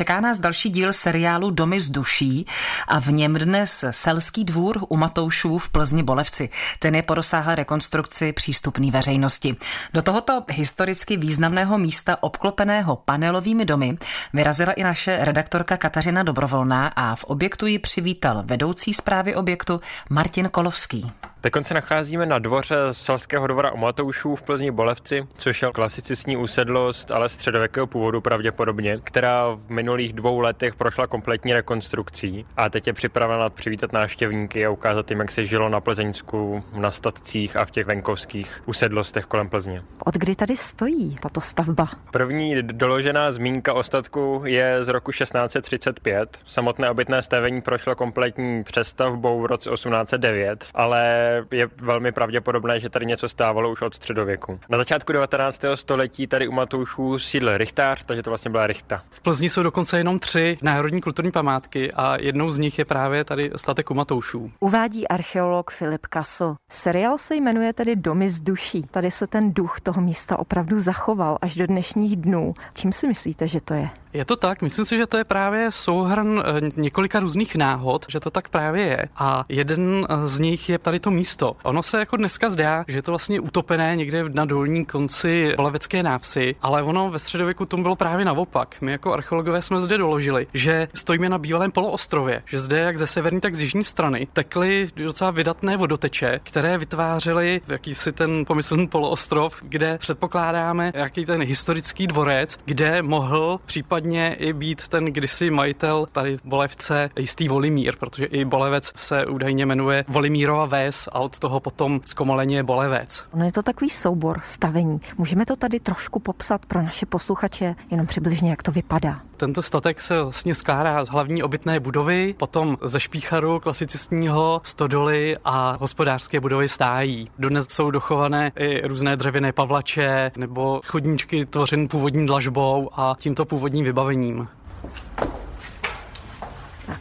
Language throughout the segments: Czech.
čeká nás další díl seriálu Domy z duší a v něm dnes Selský dvůr u Matoušů v Plzni Bolevci. Ten je po rozsáhlé rekonstrukci přístupný veřejnosti. Do tohoto historicky významného místa obklopeného panelovými domy vyrazila i naše redaktorka Kateřina Dobrovolná a v objektu ji přivítal vedoucí zprávy objektu Martin Kolovský. Teď se nacházíme na dvoře Salského dvora u Matoušů v Plzni Bolevci, což je klasicistní usedlost, ale středověkého původu pravděpodobně, která v minulých dvou letech prošla kompletní rekonstrukcí a teď je připravena přivítat návštěvníky a ukázat jim, jak se žilo na Plzeňsku, na statcích a v těch venkovských usedlostech kolem Plzně. Od kdy tady stojí tato stavba? První doložená zmínka o statku je z roku 1635. Samotné obytné stavení prošlo kompletní přestavbou v roce 1809, ale je velmi pravděpodobné, že tady něco stávalo už od středověku. Na začátku 19. století tady u Matoušů sídl Richtář, takže to vlastně byla Richta. V Plzni jsou dokonce jenom tři národní kulturní památky a jednou z nich je právě tady statek u Matoušů. Uvádí archeolog Filip Kasl. Seriál se jmenuje tedy Domy z duší. Tady se ten duch toho místa opravdu zachoval až do dnešních dnů. Čím si myslíte, že to je? Je to tak, myslím si, že to je právě souhrn eh, několika různých náhod, že to tak právě je. A jeden eh, z nich je tady to místo. Ono se jako dneska zdá, že je to vlastně utopené někde na dolním konci Bolevecké návsi, ale ono ve středověku tomu bylo právě naopak. My jako archeologové jsme zde doložili, že stojíme na bývalém poloostrově, že zde jak ze severní, tak z jižní strany tekly docela vydatné vodoteče, které vytvářely jakýsi ten pomyslný poloostrov, kde předpokládáme jaký ten historický dvorec, kde mohl případně i být ten kdysi majitel tady v Bolevce jistý Volimír, protože i Bolevec se údajně jmenuje Volimírova ves a od toho potom zkomaleně Bolevec. Ono je to takový soubor stavení. Můžeme to tady trošku popsat pro naše posluchače, jenom přibližně, jak to vypadá. Tento statek se vlastně skládá z hlavní obytné budovy, potom ze špícharu klasicistního, stodoly a hospodářské budovy stájí. Dodnes jsou dochované i různé dřevěné pavlače nebo chodníčky tvořené původní dlažbou a tímto původním vybavením.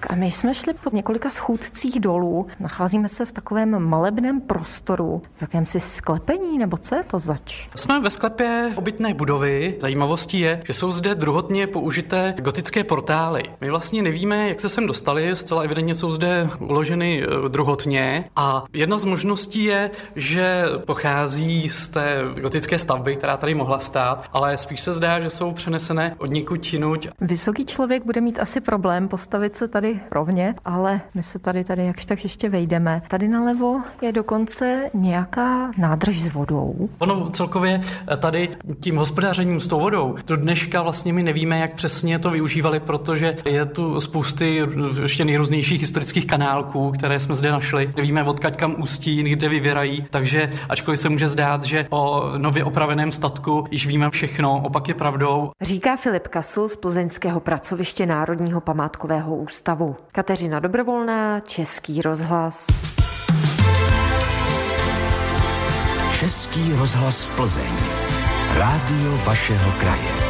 A my jsme šli po několika schůdcích dolů. Nacházíme se v takovém malebném prostoru, v jakémsi sklepení, nebo co je to zač? Jsme ve sklepě obytné budovy. Zajímavostí je, že jsou zde druhotně použité gotické portály. My vlastně nevíme, jak se sem dostali, zcela evidentně jsou zde uloženy eh, druhotně a jedna z možností je, že pochází z té gotické stavby, která tady mohla stát, ale spíš se zdá, že jsou přenesené od někud jinuť. Vysoký člověk bude mít asi problém postavit se tady rovně, ale my se tady tady jakž tak ještě vejdeme. Tady nalevo je dokonce nějaká nádrž s vodou. Ono celkově tady tím hospodařením s tou vodou do dneška vlastně my nevíme, jak přesně to využívali, protože je tu spousty ještě nejrůznějších historických kanálků, které jsme zde našli. Nevíme, odkaď kam ústí, kde vyvěrají, takže ačkoliv se může zdát, že o nově opraveném statku již víme všechno, opak je pravdou. Říká Filip Kasl z Plzeňského pracoviště Národního památkového ústavu stavu. Kateřina Dobrovolná, Český rozhlas. Český rozhlas Plzeň. Rádio vašeho kraje.